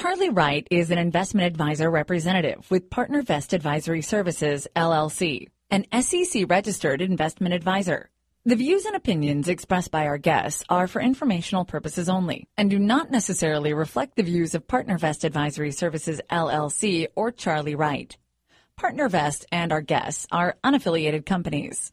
Charlie Wright is an investment advisor representative with PartnerVest Advisory Services, LLC, an SEC registered investment advisor. The views and opinions expressed by our guests are for informational purposes only and do not necessarily reflect the views of PartnerVest Advisory Services, LLC or Charlie Wright. PartnerVest and our guests are unaffiliated companies.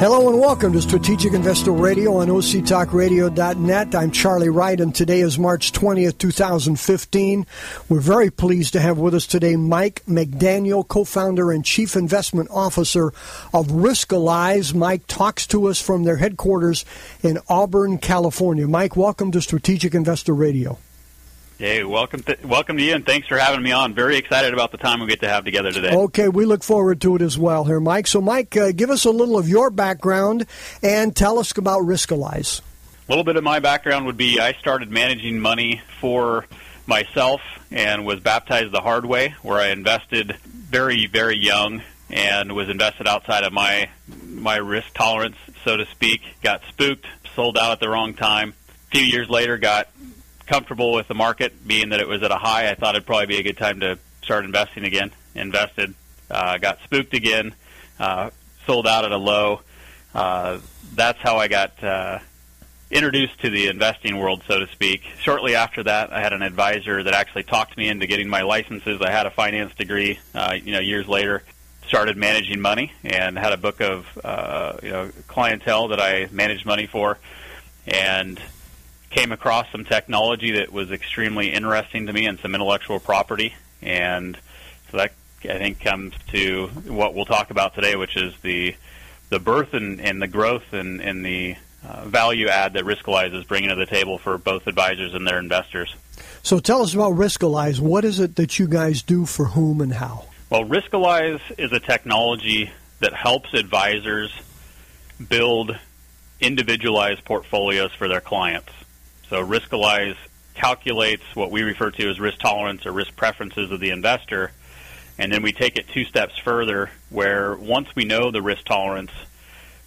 Hello and welcome to Strategic Investor Radio on OCTalkRadio.net. I'm Charlie Wright and today is March 20th, 2015. We're very pleased to have with us today Mike McDaniel, co-founder and chief investment officer of Riskalyze. Mike talks to us from their headquarters in Auburn, California. Mike, welcome to Strategic Investor Radio. Hey, welcome, to, welcome to you, and thanks for having me on. Very excited about the time we get to have together today. Okay, we look forward to it as well here, Mike. So, Mike, uh, give us a little of your background and tell us about Riskalyze. A little bit of my background would be I started managing money for myself and was baptized the hard way, where I invested very, very young and was invested outside of my my risk tolerance, so to speak. Got spooked, sold out at the wrong time. A few years later, got comfortable with the market, being that it was at a high. I thought it'd probably be a good time to start investing again. Invested, uh, got spooked again, uh, sold out at a low. Uh, that's how I got uh, introduced to the investing world, so to speak. Shortly after that, I had an advisor that actually talked me into getting my licenses. I had a finance degree. Uh, you know, years later, started managing money and had a book of uh, you know clientele that I managed money for, and came across some technology that was extremely interesting to me and some intellectual property. And so that I think comes to what we'll talk about today, which is the the birth and, and the growth and, and the uh, value add that Riskalyze is bringing to the table for both advisors and their investors. So tell us about Riskalyze. What is it that you guys do for whom and how? Well, Riskalyze is a technology that helps advisors build individualized portfolios for their clients. So Riskalyze calculates what we refer to as risk tolerance or risk preferences of the investor, and then we take it two steps further where once we know the risk tolerance,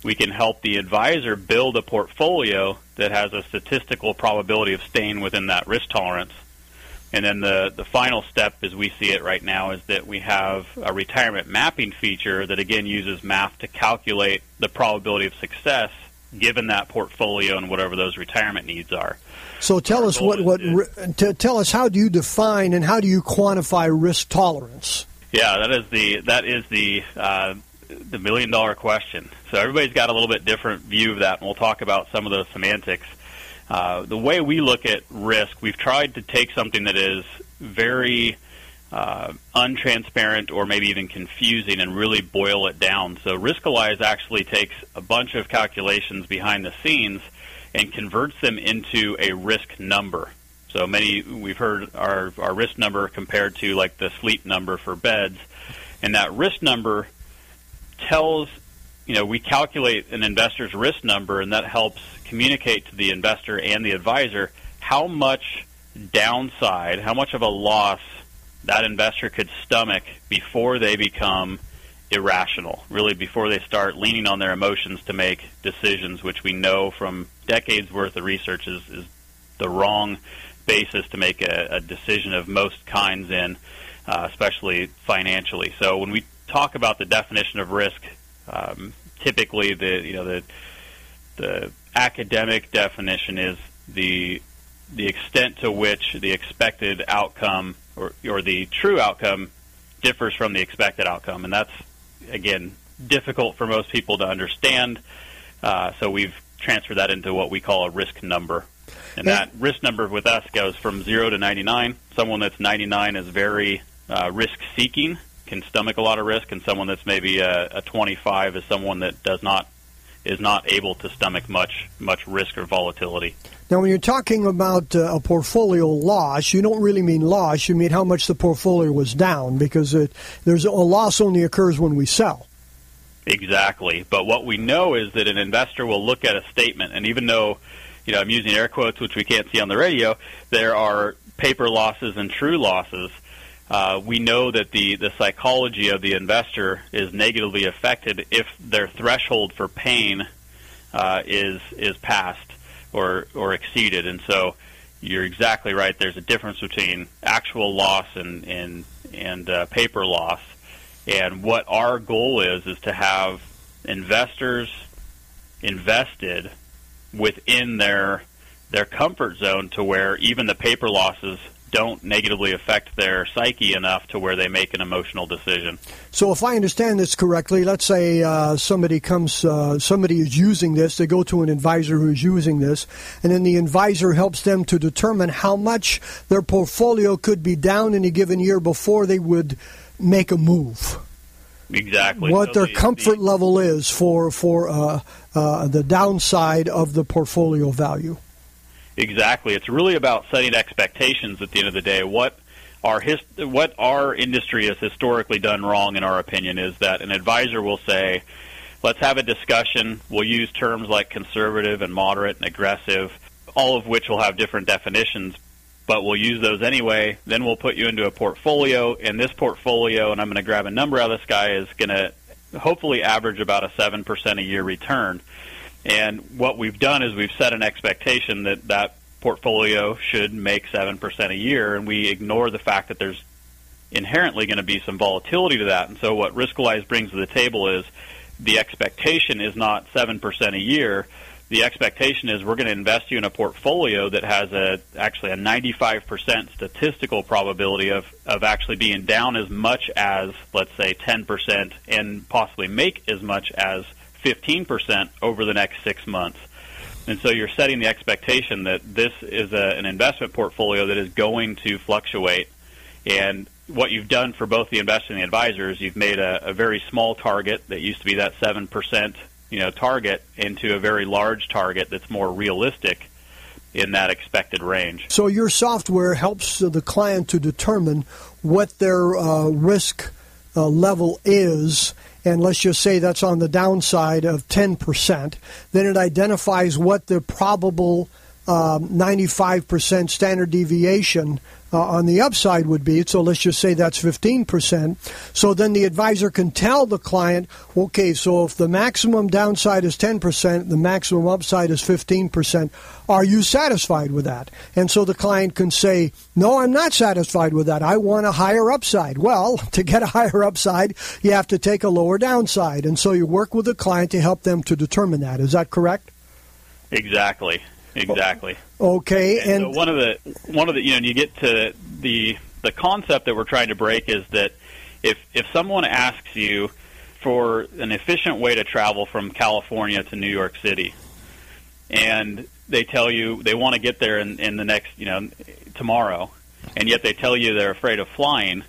we can help the advisor build a portfolio that has a statistical probability of staying within that risk tolerance. And then the, the final step, as we see it right now, is that we have a retirement mapping feature that again uses math to calculate the probability of success given that portfolio and whatever those retirement needs are. So tell us what what to tell us how do you define and how do you quantify risk tolerance? Yeah, that is the that is the uh, the million dollar question. So everybody's got a little bit different view of that, and we'll talk about some of those semantics. Uh, the way we look at risk, we've tried to take something that is very uh, untransparent or maybe even confusing and really boil it down. So Riskalyze actually takes a bunch of calculations behind the scenes and converts them into a risk number. So many we've heard our our risk number compared to like the sleep number for beds, and that risk number tells you know we calculate an investor's risk number, and that helps communicate to the investor and the advisor how much downside, how much of a loss that investor could stomach before they become irrational, really before they start leaning on their emotions to make decisions, which we know from decades worth of research is, is the wrong basis to make a, a decision of most kinds in, uh, especially financially. So when we talk about the definition of risk, um, typically the you know the the academic definition is the the extent to which the expected outcome or, or the true outcome differs from the expected outcome, and that's again difficult for most people to understand. Uh, so we've transferred that into what we call a risk number, and that risk number with us goes from zero to ninety nine. Someone that's ninety nine is very uh, risk seeking, can stomach a lot of risk, and someone that's maybe a, a twenty five is someone that does not is not able to stomach much much risk or volatility. Now, when you're talking about uh, a portfolio loss, you don't really mean loss. You mean how much the portfolio was down because it, there's a loss only occurs when we sell. Exactly. But what we know is that an investor will look at a statement, and even though, you know, I'm using air quotes, which we can't see on the radio, there are paper losses and true losses. Uh, we know that the, the psychology of the investor is negatively affected if their threshold for pain uh, is is passed or or exceeded, and so you're exactly right. There's a difference between actual loss and and and uh, paper loss, and what our goal is is to have investors invested within their their comfort zone to where even the paper losses don't negatively affect their psyche enough to where they make an emotional decision. So, if I understand this correctly, let's say uh, somebody comes, uh, somebody is using this, they go to an advisor who is using this, and then the advisor helps them to determine how much their portfolio could be down in a given year before they would make a move. Exactly. What so their the, comfort the, level is for for uh, uh the downside of the portfolio value. Exactly. It's really about setting expectations at the end of the day. What our his, what our industry has historically done wrong, in our opinion, is that an advisor will say, "Let's have a discussion." We'll use terms like conservative and moderate and aggressive, all of which will have different definitions, but we'll use those anyway. Then we'll put you into a portfolio, and this portfolio, and I'm going to grab a number out of the sky, is going to hopefully average about a seven percent a year return. And what we've done is we've set an expectation that that portfolio should make 7% a year, and we ignore the fact that there's inherently going to be some volatility to that. And so what Riskalyze brings to the table is the expectation is not 7% a year. The expectation is we're going to invest you in a portfolio that has a actually a 95% statistical probability of, of actually being down as much as, let's say, 10% and possibly make as much as 15% over the next six months. And so you're setting the expectation that this is a, an investment portfolio that is going to fluctuate. And what you've done for both the investor and the advisor is you've made a, a very small target that used to be that 7% you know, target into a very large target that's more realistic in that expected range. So your software helps the client to determine what their uh, risk uh, level is and let's just say that's on the downside of 10%, then it identifies what the probable um, 95% standard deviation uh, on the upside would be. So let's just say that's 15%. So then the advisor can tell the client, okay, so if the maximum downside is 10%, the maximum upside is 15%, are you satisfied with that? And so the client can say, no, I'm not satisfied with that. I want a higher upside. Well, to get a higher upside, you have to take a lower downside. And so you work with the client to help them to determine that. Is that correct? Exactly. Exactly. Okay, and, and so one of the one of the you know you get to the the concept that we're trying to break is that if if someone asks you for an efficient way to travel from California to New York City, and they tell you they want to get there in, in the next you know tomorrow, and yet they tell you they're afraid of flying,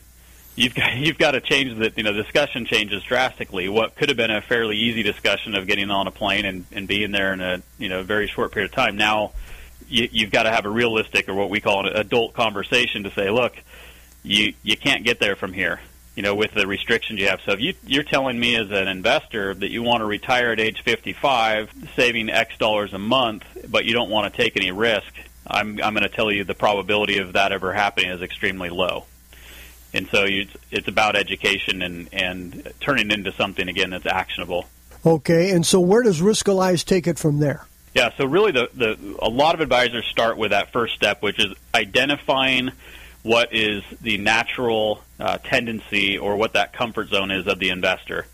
you've got you've got to change the you know discussion changes drastically. What could have been a fairly easy discussion of getting on a plane and, and being there in a you know very short period of time now you, you've got to have a realistic or what we call an adult conversation to say, look, you you can't get there from here. You know, with the restrictions you have. So if you you're telling me as an investor that you want to retire at age 55, saving X dollars a month, but you don't want to take any risk, I'm I'm going to tell you the probability of that ever happening is extremely low and so you, it's about education and, and turning into something again that's actionable. Okay, and so where does Riskalyze take it from there? Yeah, so really, the, the a lot of advisors start with that first step, which is identifying what is the natural uh, tendency or what that comfort zone is of the investor.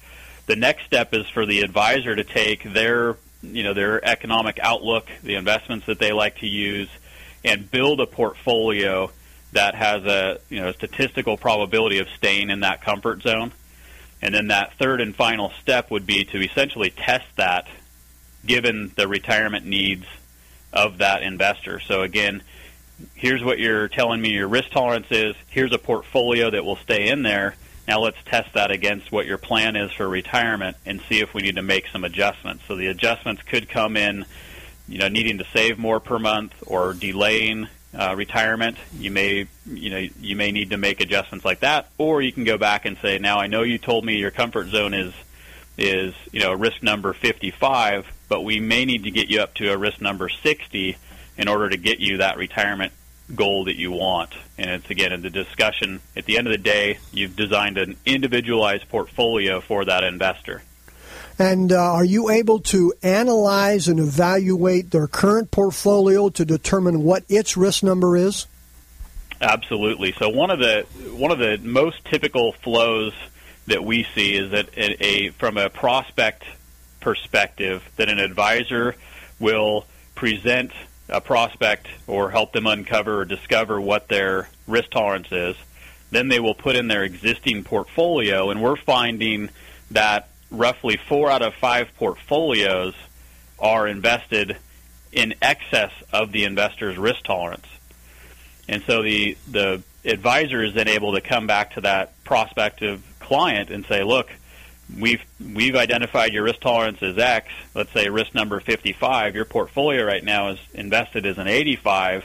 The next step is for the advisor to take their you know their economic outlook, the investments that they like to use, and build a portfolio that has a you know statistical probability of staying in that comfort zone. And then that third and final step would be to essentially test that given the retirement needs of that investor. So again, here's what you're telling me your risk tolerance is. Here's a portfolio that will stay in there. Now let's test that against what your plan is for retirement and see if we need to make some adjustments. So the adjustments could come in, you know, needing to save more per month or delaying uh, retirement. You may, you know, you may need to make adjustments like that, or you can go back and say, now I know you told me your comfort zone is is you know risk number 55, but we may need to get you up to a risk number 60 in order to get you that retirement goal that you want. And it's again in the discussion. At the end of the day, you've designed an individualized portfolio for that investor. And uh, are you able to analyze and evaluate their current portfolio to determine what its risk number is? Absolutely. So one of the one of the most typical flows that we see is that a, from a prospect perspective that an advisor will present a prospect or help them uncover or discover what their risk tolerance is. Then they will put in their existing portfolio, and we're finding that roughly four out of five portfolios are invested in excess of the investor's risk tolerance. And so the, the advisor is then able to come back to that prospective client and say, look, we've we've identified your risk tolerance as X. Let's say risk number 55. Your portfolio right now is invested as an 85.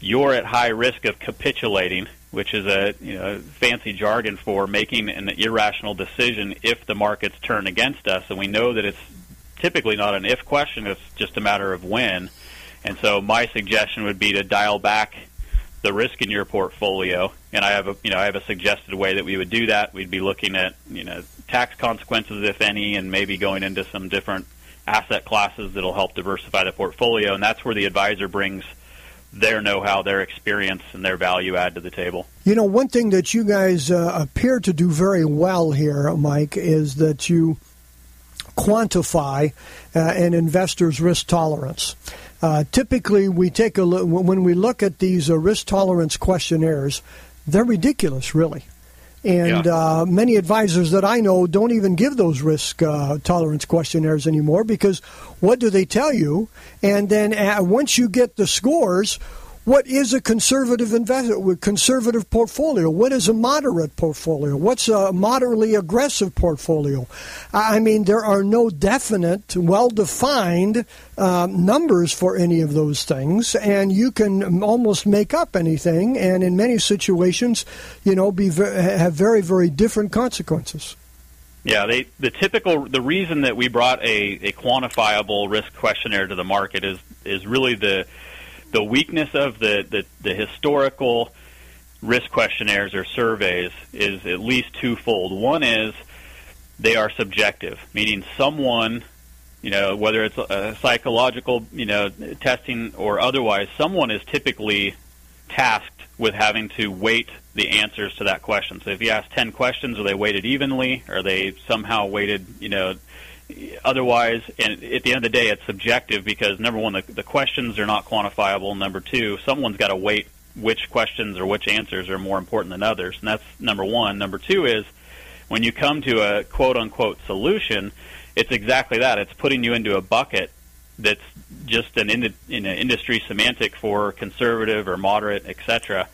You're at high risk of capitulating, which is a you know fancy jargon for making an irrational decision if the markets turn against us. And we know that it's typically not an if question; it's just a matter of when. And so my suggestion would be to dial back the risk in your portfolio. And I have a you know I have a suggested way that we would do that. We'd be looking at you know tax consequences, if any, and maybe going into some different asset classes that'll help diversify the portfolio. And that's where the advisor brings their know-how, their experience, and their value add to the table. You know, one thing that you guys uh, appear to do very well here, Mike, is that you quantify uh, an investor's risk tolerance. Uh, typically, we take a look when we look at these uh, risk tolerance questionnaires. They're ridiculous, really. And yeah. uh, many advisors that I know don't even give those risk uh, tolerance questionnaires anymore because what do they tell you? And then uh, once you get the scores, what is a conservative investment, conservative portfolio? What is a moderate portfolio? What's a moderately aggressive portfolio? I mean, there are no definite, well-defined uh, numbers for any of those things, and you can almost make up anything, and in many situations, you know, be have very, very different consequences. Yeah, they, the typical the reason that we brought a, a quantifiable risk questionnaire to the market is is really the the weakness of the, the, the historical risk questionnaires or surveys is at least twofold. One is they are subjective, meaning someone, you know, whether it's a psychological, you know, testing or otherwise, someone is typically tasked with having to weight the answers to that question. So if you ask 10 questions, are they weighted evenly? Are they somehow weighted, you know, otherwise, and at the end of the day, it's subjective because number one, the, the questions are not quantifiable. Number two, someone's got to weight which questions or which answers are more important than others, and that's number one. Number two is when you come to a quote unquote solution, it's exactly that. It's putting you into a bucket that's just an, in, an industry semantic for conservative or moderate, etc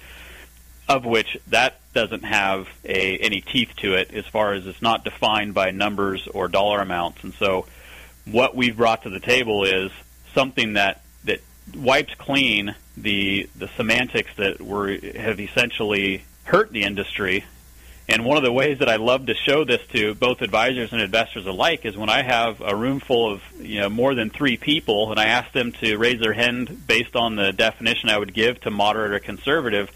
of which that doesn't have a, any teeth to it as far as it's not defined by numbers or dollar amounts. And so what we've brought to the table is something that, that wipes clean the, the semantics that were, have essentially hurt the industry. And one of the ways that I love to show this to both advisors and investors alike is when I have a room full of you know more than three people, and I ask them to raise their hand based on the definition I would give to moderate or conservative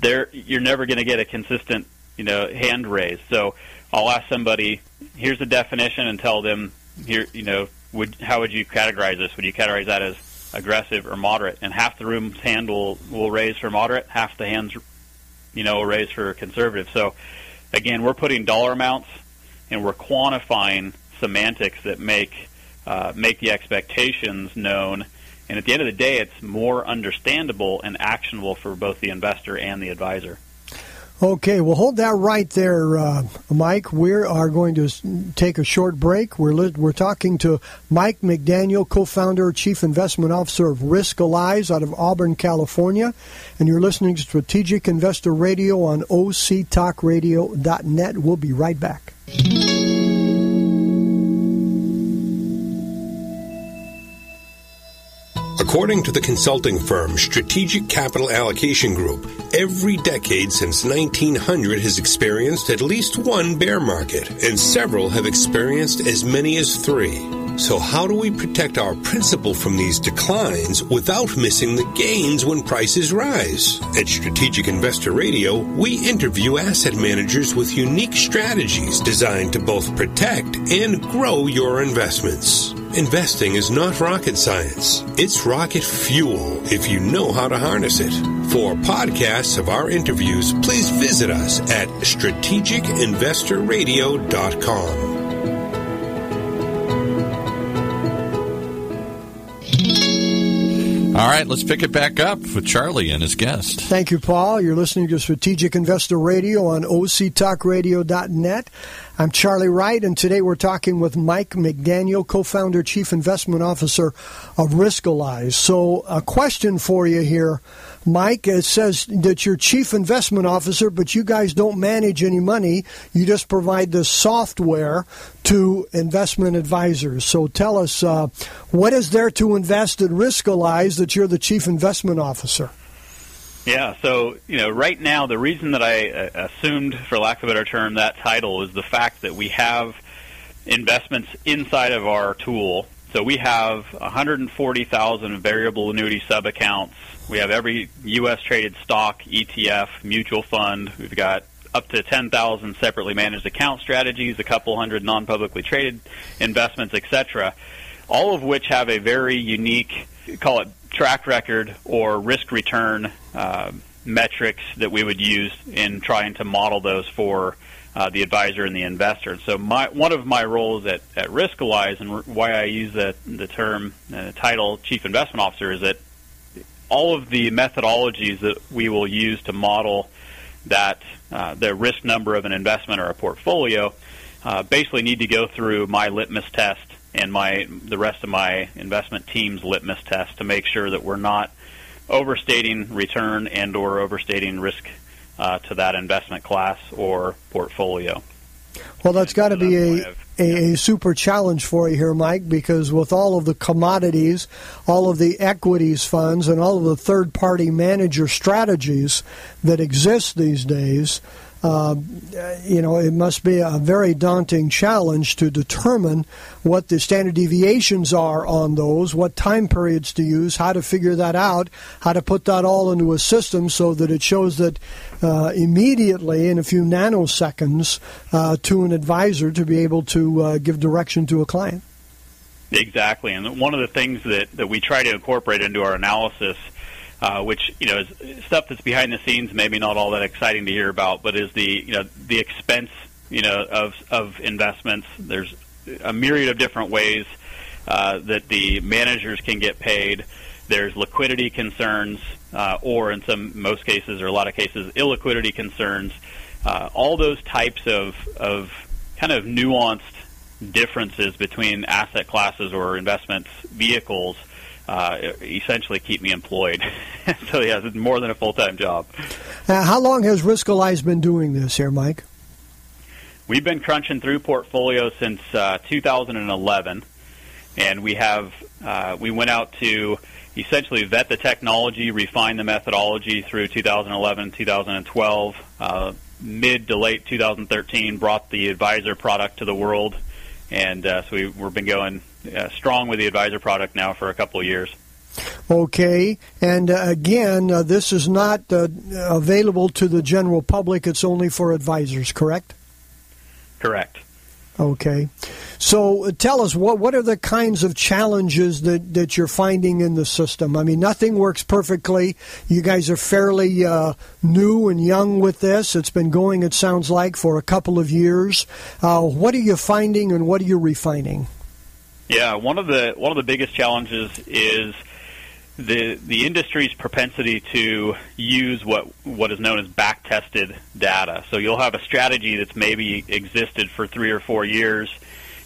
there you're never going to get a consistent you know hand raise. So I'll ask somebody, here's the definition, and tell them here you know would how would you categorize this? Would you categorize that as aggressive or moderate? And half the room's hand will will raise for moderate, half the hands you know will raise for conservative. So again, we're putting dollar amounts and we're quantifying semantics that make uh, make the expectations known and at the end of the day, it's more understandable and actionable for both the investor and the advisor. Okay, well, hold that right there, uh, Mike. We are going to take a short break. We're li- we're talking to Mike McDaniel, co-founder, chief investment officer of Risk Riskalyze out of Auburn, California, and you're listening to Strategic Investor Radio on OCTalkRadio.net. We'll be right back. According to the consulting firm Strategic Capital Allocation Group, every decade since 1900 has experienced at least one bear market, and several have experienced as many as three. So, how do we protect our principal from these declines without missing the gains when prices rise? At Strategic Investor Radio, we interview asset managers with unique strategies designed to both protect and grow your investments. Investing is not rocket science. It's rocket fuel if you know how to harness it. For podcasts of our interviews, please visit us at strategicinvestorradio.com. All right, let's pick it back up with Charlie and his guest. Thank you, Paul. You're listening to Strategic Investor Radio on OCTalkRadio.net. I'm Charlie Wright, and today we're talking with Mike McDaniel, co-founder, chief investment officer of Riskalyze. So, a question for you here, Mike. It says that you're chief investment officer, but you guys don't manage any money. You just provide the software to investment advisors. So, tell us uh, what is there to invest in Riskalyze that you're the chief investment officer. Yeah, so you know, right now the reason that I uh, assumed, for lack of a better term, that title is the fact that we have investments inside of our tool. So we have 140,000 variable annuity sub accounts. We have every U.S. traded stock, ETF, mutual fund. We've got up to 10,000 separately managed account strategies, a couple hundred non-publicly traded investments, etc. All of which have a very unique, call it track record or risk return uh, metrics that we would use in trying to model those for uh, the advisor and the investor. So my, one of my roles at, at Riskalyze and why I use the, the term uh, title Chief Investment Officer is that all of the methodologies that we will use to model that uh, the risk number of an investment or a portfolio uh, basically need to go through my litmus test and my the rest of my investment team's litmus test to make sure that we're not overstating return and or overstating risk uh, to that investment class or portfolio. Well, that's got to be a, a, a, super challenge for you here, Mike, because with all of the commodities, all of the equities funds, and all of the third party manager strategies that exist these days, uh, you know, it must be a very daunting challenge to determine what the standard deviations are on those, what time periods to use, how to figure that out, how to put that all into a system so that it shows that uh, immediately in a few nanoseconds uh, to an advisor to be able to uh, give direction to a client. Exactly, and one of the things that, that we try to incorporate into our analysis uh, which you know is stuff that's behind the scenes, maybe not all that exciting to hear about, but is the you know the expense you know of of investments. There's a myriad of different ways uh, that the managers can get paid. There's liquidity concerns, uh, or in some most cases, or a lot of cases, illiquidity concerns. Uh, all those types of of kind of nuanced differences between asset classes or investments vehicles uh, essentially keep me employed. so yeah, it's more than a full time job. Uh, how long has Riskalyze been doing this here, Mike? We've been crunching through portfolios since uh, 2011, and we have uh, we went out to essentially vet the technology, refine the methodology through 2011, 2012. Uh, mid to late 2013, brought the advisor product to the world, and uh, so we, we've been going uh, strong with the advisor product now for a couple of years. Okay, and uh, again, uh, this is not uh, available to the general public. It's only for advisors, correct? Correct. Okay, so uh, tell us what what are the kinds of challenges that, that you're finding in the system? I mean, nothing works perfectly. You guys are fairly uh, new and young with this. It's been going, it sounds like, for a couple of years. Uh, what are you finding, and what are you refining? Yeah, one of the one of the biggest challenges is the the industry's propensity to use what what is known as back tested data. So you'll have a strategy that's maybe existed for three or four years,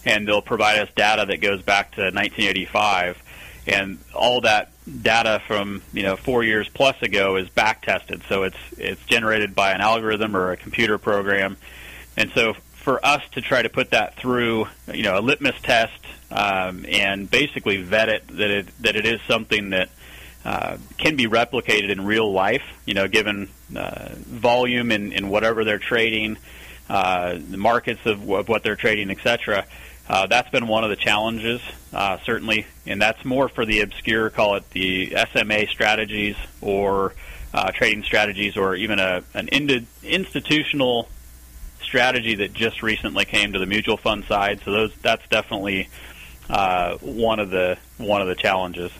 and they'll provide us data that goes back to 1985, and all that data from you know four years plus ago is back tested. So it's it's generated by an algorithm or a computer program, and so for us to try to put that through you know a litmus test um, and basically vet it that it that it is something that uh, can be replicated in real life. You know, given uh, volume and, whatever they're trading, uh, the markets of, of what they're trading, etc. Uh, that's been one of the challenges, uh, certainly, and that's more for the obscure, call it the SMA strategies or uh, trading strategies, or even a an ind- institutional strategy that just recently came to the mutual fund side. So those that's definitely uh, one of the one of the challenges.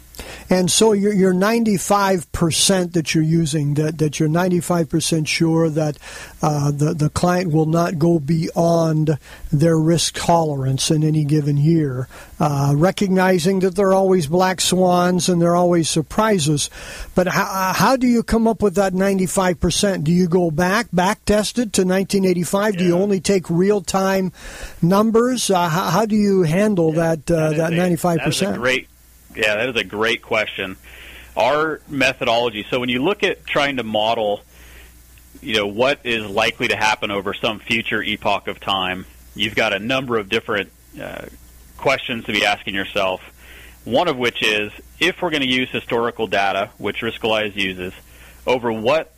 And so you're, you're 95% that you're using, that, that you're 95% sure that uh, the, the client will not go beyond their risk tolerance in any given year, uh, recognizing that there are always black swans and there are always surprises. But how, how do you come up with that 95%? Do you go back, back tested to 1985? Yeah. Do you only take real time numbers? Uh, how, how, do you handle yeah, that, uh, that, that 95%? That is a great yeah, that is a great question. Our methodology. So when you look at trying to model, you know, what is likely to happen over some future epoch of time, you've got a number of different uh, questions to be asking yourself. One of which is, if we're going to use historical data, which Riskalyze uses, over what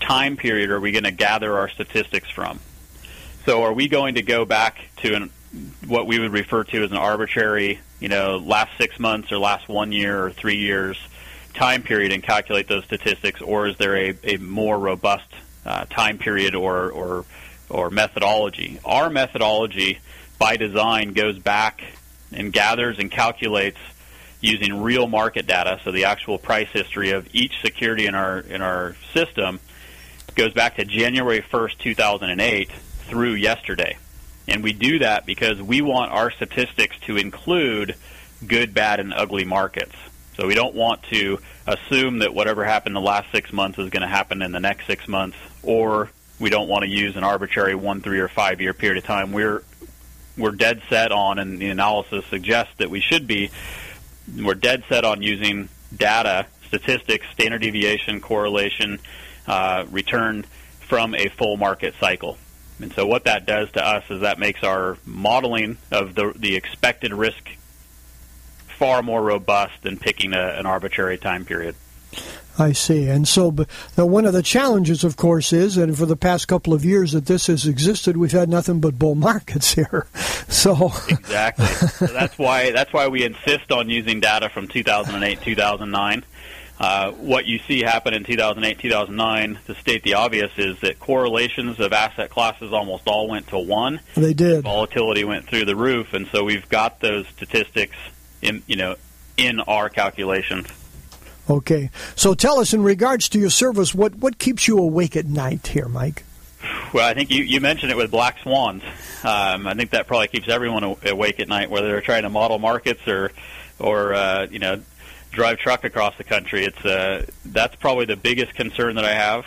time period are we going to gather our statistics from? So are we going to go back to an, what we would refer to as an arbitrary you know, last six months or last one year or three years time period and calculate those statistics, or is there a, a more robust uh, time period or, or, or methodology? Our methodology, by design, goes back and gathers and calculates using real market data, so the actual price history of each security in our in our system goes back to January 1st, 2008 through yesterday. And we do that because we want our statistics to include good, bad, and ugly markets. So we don't want to assume that whatever happened the last six months is going to happen in the next six months, or we don't want to use an arbitrary one, three, or five year period of time. We're we're dead set on, and the analysis suggests that we should be. We're dead set on using data, statistics, standard deviation, correlation, uh, return from a full market cycle. And so what that does to us is that makes our modeling of the, the expected risk far more robust than picking a, an arbitrary time period. I see. And so, but one of the challenges, of course, is, and for the past couple of years that this has existed, we've had nothing but bull markets here. So exactly. so that's why that's why we insist on using data from 2008, 2009. Uh, what you see happen in 2008, 2009, to state the obvious, is that correlations of asset classes almost all went to one. They did. Volatility went through the roof, and so we've got those statistics in, you know, in our calculations. Okay, so tell us in regards to your service, what what keeps you awake at night here, Mike? Well, I think you, you mentioned it with black swans. Um, I think that probably keeps everyone awake at night, whether they're trying to model markets or, or uh, you know, drive truck across the country. It's uh, that's probably the biggest concern that I have.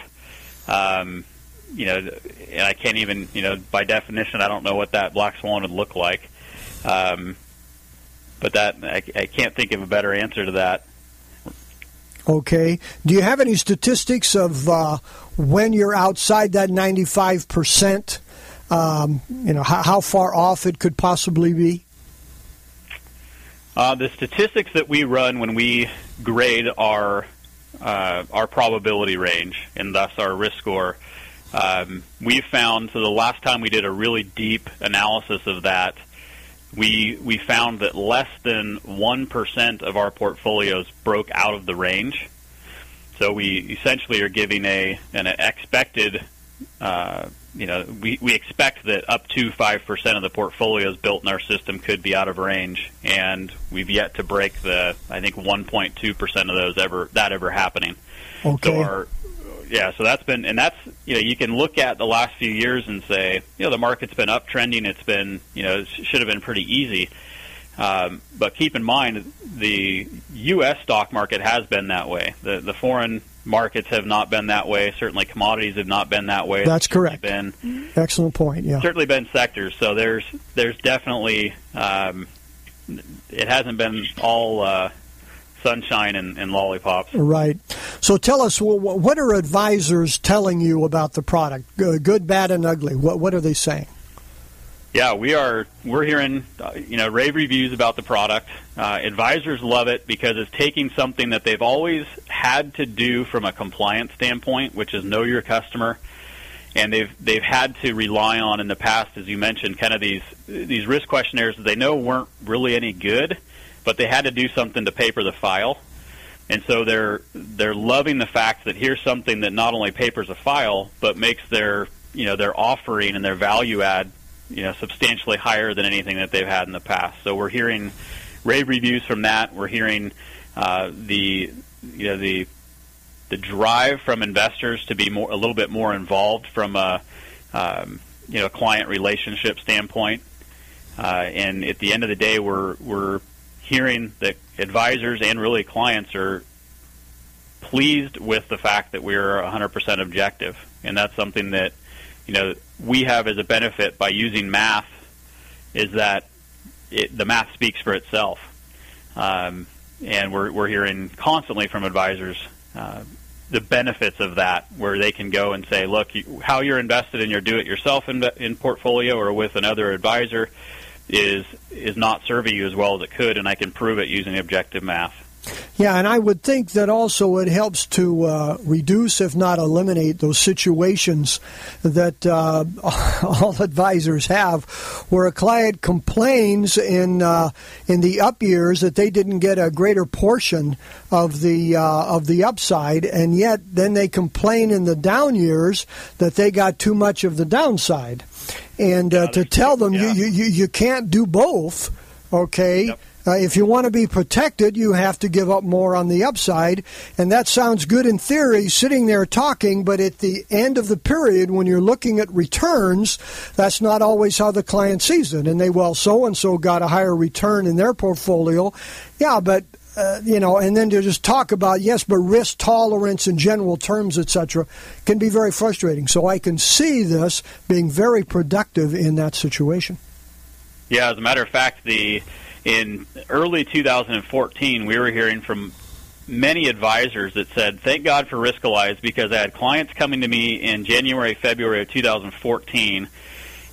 Um, you know, and I can't even, you know, by definition, I don't know what that black swan would look like. Um, but that I, I can't think of a better answer to that. Okay. Do you have any statistics of uh, when you're outside that 95 percent? Um, you know, how, how far off it could possibly be? Uh, the statistics that we run when we grade our uh, our probability range and thus our risk score, um, we found so the last time we did a really deep analysis of that, we we found that less than one percent of our portfolios broke out of the range. So we essentially are giving a an expected uh, you know, we, we expect that up to 5% of the portfolios built in our system could be out of range, and we've yet to break the, I think, 1.2% of those ever, that ever happening. Okay. So our, yeah, so that's been, and that's, you know, you can look at the last few years and say, you know, the market's been uptrending, it's been, you know, it should have been pretty easy. Um, but keep in mind, the U.S. stock market has been that way. The the foreign markets have not been that way. Certainly, commodities have not been that way. That's correct. Been excellent point. Yeah, certainly been sectors. So there's there's definitely um, it hasn't been all. Uh, sunshine and, and, lollipops. Right. So tell us, what are advisors telling you about the product? Good, bad, and ugly. What what are they saying? Yeah, we are. We're hearing, uh, you know, rave reviews about the product. Uh, advisors love it because it's taking something that they've always had to do from a compliance standpoint, which is know your customer, and they've they've had to rely on in the past, as you mentioned, kind of these these risk questionnaires that they know weren't really any good, but they had to do something to paper the file, and so they're they're loving the fact that here's something that not only papers a file but makes their you know their offering and their value add you know substantially higher than anything that they've had in the past. So we're hearing rave reviews from that. We're hearing uh, the you know the the drive from investors to be more a little bit more involved from a um, you know client relationship standpoint. Uh, and at the end of the day, we're we're hearing that advisors and really clients are pleased with the fact that we're 100% objective, and that's something that you know we have as a benefit by using math is that it, the math speaks for itself, um, and we're we're hearing constantly from advisors. Uh, the benefits of that, where they can go and say, "Look, you, how you're invested in your do-it-yourself in, in portfolio or with another advisor is is not serving you as well as it could, and I can prove it using objective math." Yeah, and I would think that also it helps to uh, reduce, if not eliminate, those situations that uh, all advisors have, where a client complains in uh, in the up years that they didn't get a greater portion of the uh, of the upside, and yet then they complain in the down years that they got too much of the downside, and uh, to tell them yeah. you, you you can't do both, okay. Yep uh, if you want to be protected, you have to give up more on the upside. And that sounds good in theory, sitting there talking, but at the end of the period, when you're looking at returns, that's not always how the client sees it. And they, well, so and so got a higher return in their portfolio. Yeah, but uh, you know, and then to just talk about yes, but risk tolerance in general terms, etc., can be very frustrating. So I can see this being very productive in that situation. Yeah, as a matter of fact, the in early 2014, we were hearing from many advisors that said, "Thank God for Riskalyze because I had clients coming to me in January, February of 2014."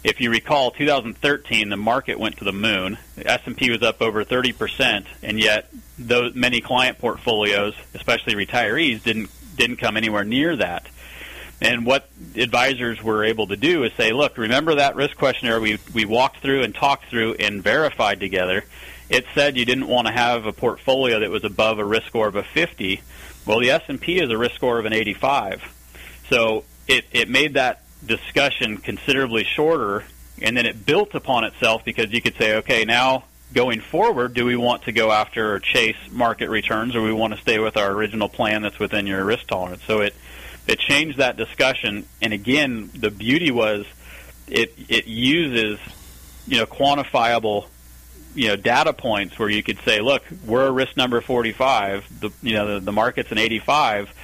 If you recall, 2013, the market went to the moon. The S&P was up over 30 percent, and yet those many client portfolios, especially retirees, didn't didn't come anywhere near that. And what advisors were able to do is say, look, remember that risk questionnaire we, we walked through and talked through and verified together? It said you didn't want to have a portfolio that was above a risk score of a 50. Well, the S&P is a risk score of an 85. So it, it made that discussion considerably shorter, and then it built upon itself because you could say, okay, now going forward, do we want to go after or chase market returns, or we want to stay with our original plan that's within your risk tolerance? So it – it changed that discussion. And again, the beauty was it it uses you know quantifiable you know data points where you could say, look, we're a risk number 45. The you know the, the market's an 85.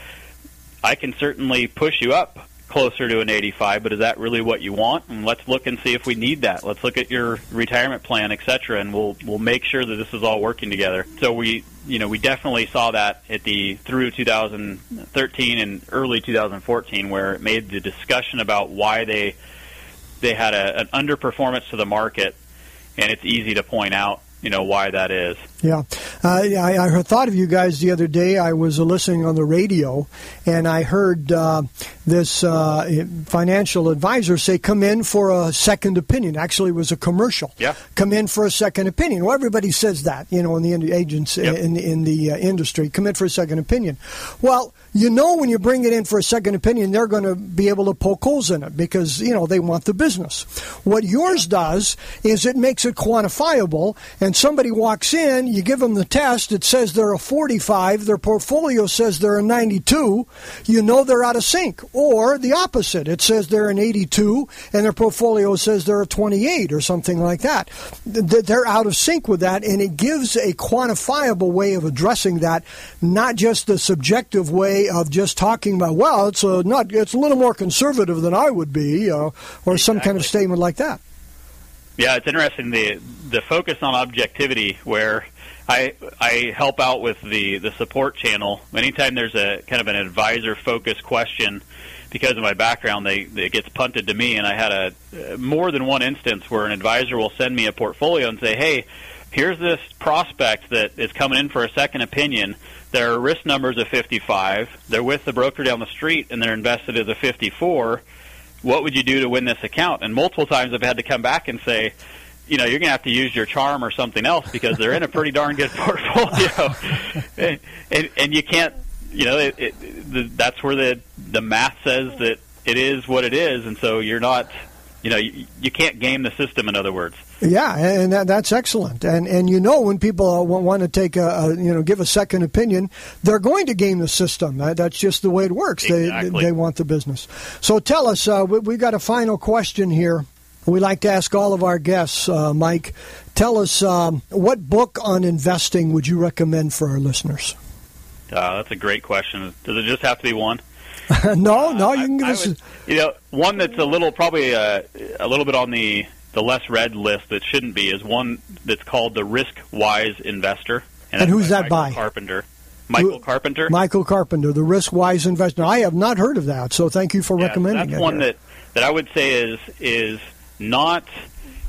I can certainly push you up closer to an 85, but is that really what you want? And let's look and see if we need that. Let's look at your retirement plan, et cetera, and we'll we'll make sure that this is all working together. So we you know we definitely saw that at the through 2013 and early 2014, where it made the discussion about why they they had a, an underperformance to the market, and it's easy to point out you know why that is. Yeah, uh, I, I thought of you guys the other day. I was listening on the radio, and I heard uh, this uh, financial advisor say, "Come in for a second opinion." Actually, it was a commercial. Yeah, come in for a second opinion. Well, everybody says that, you know, in the agents yep. in in the uh, industry, come in for a second opinion. Well you know when you bring it in for a second opinion, they're going to be able to poke holes in it because, you know, they want the business. What yours does is it makes it quantifiable, and somebody walks in, you give them the test, it says they're a 45, their portfolio says they're a 92, you know they're out of sync. Or the opposite, it says they're an 82, and their portfolio says they're a 28 or something like that. They're out of sync with that, and it gives a quantifiable way of addressing that, not just the subjective way of just talking about, well, it's a, not, it's a little more conservative than I would be, uh, or exactly. some kind of statement like that. Yeah, it's interesting the the focus on objectivity where I I help out with the the support channel. Anytime there's a kind of an advisor focused question, because of my background, they it gets punted to me, and I had a more than one instance where an advisor will send me a portfolio and say, "Hey, here's this prospect that is coming in for a second opinion. Their risk numbers of 55. They're with the broker down the street, and they're invested as a 54." what would you do to win this account? And multiple times I've had to come back and say, you know, you're going to have to use your charm or something else because they're in a pretty darn good portfolio, and, and and you can't, you know, it, it, the, that's where the the math says that it is what it is, and so you're not, you know, you, you can't game the system. In other words. Yeah, and that, that's excellent. And and you know when people want to take a, a, you know give a second opinion, they're going to game the system. That's just the way it works. Exactly. They they want the business. So tell us, uh, we, we got a final question here. We like to ask all of our guests, uh, Mike. Tell us um, what book on investing would you recommend for our listeners? Uh, that's a great question. Does it just have to be one? no, no, you can give I, us. would, you know, one that's a little probably uh, a little bit on the the less read list that shouldn't be is one that's called the Risk Wise Investor. And, and who's that Michael by? Carpenter. Michael Who, Carpenter. Michael Carpenter, the Risk Wise Investor. I have not heard of that, so thank you for yeah, recommending that's it. one here. that that I would say is is not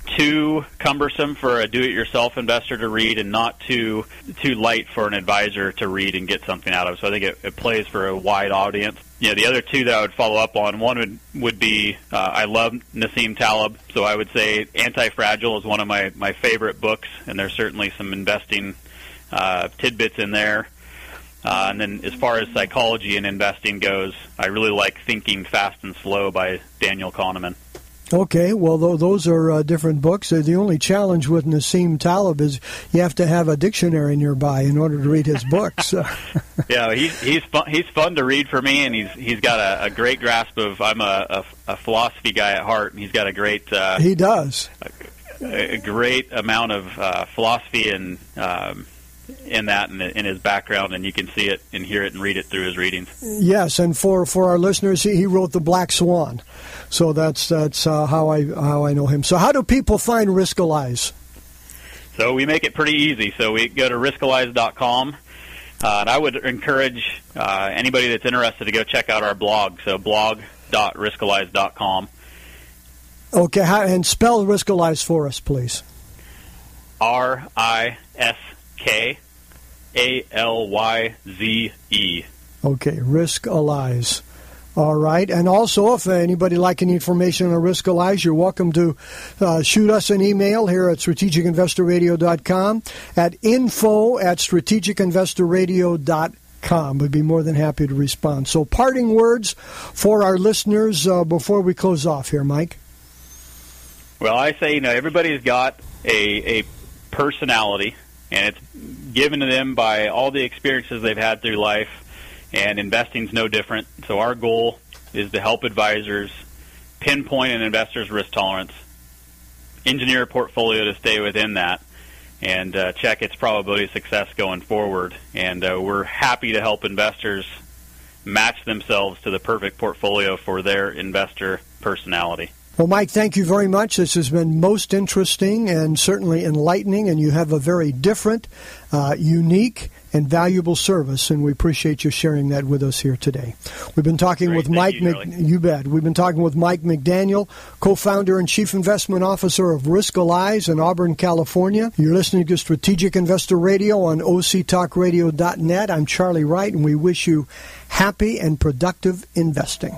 too cumbersome for a do-it-yourself investor to read, and not too too light for an advisor to read and get something out of. So I think it, it plays for a wide audience. You know, the other two that I would follow up on, one would would be uh, I love Nassim Taleb, so I would say Anti-Fragile is one of my my favorite books, and there's certainly some investing uh, tidbits in there. Uh, and then, as far as psychology and investing goes, I really like Thinking Fast and Slow by Daniel Kahneman. Okay, well, those are uh, different books. Uh, the only challenge with Nassim Taleb is you have to have a dictionary nearby in order to read his books. yeah, he's he's fun, he's fun to read for me, and he's he's got a, a great grasp of. I'm a, a, a, philosophy guy at heart, and he's got a great. Uh, he does a, a great amount of uh, philosophy and. Um, in that in, in his background, and you can see it and hear it and read it through his readings. Yes, and for, for our listeners, he, he wrote the Black Swan, so that's that's uh, how I how I know him. So, how do people find Riskalyze? So we make it pretty easy. So we go to riskalyze.com. Uh, and I would encourage uh, anybody that's interested to go check out our blog. So blog.riskalyze.com. Okay, and spell Riskalyze for us, please. R I S K A L Y Z E. Okay, Riskalyze. All right. And also, if anybody like any information on Riskalyze, you're welcome to uh, shoot us an email here at strategicinvestorradio.com at info at strategicinvestorradio.com. We'd be more than happy to respond. So, parting words for our listeners uh, before we close off here, Mike. Well, I say, you know, everybody's got a, a personality, and it's given to them by all the experiences they've had through life and investing is no different. So our goal is to help advisors pinpoint an investor's risk tolerance, engineer a portfolio to stay within that, and uh, check its probability of success going forward. And uh, we're happy to help investors match themselves to the perfect portfolio for their investor personality. Well, Mike, thank you very much. This has been most interesting and certainly enlightening, and you have a very different, uh, unique, and valuable service, and we appreciate you sharing that with us here today. We've been talking Great. with Thank Mike. You, Mc, you bet. We've been talking with Mike McDaniel, co-founder and chief investment officer of Riskalyze in Auburn, California. You're listening to Strategic Investor Radio on OCTalkRadio.net. I'm Charlie Wright, and we wish you happy and productive investing.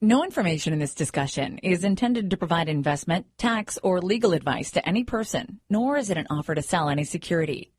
No information in this discussion is intended to provide investment, tax, or legal advice to any person, nor is it an offer to sell any security.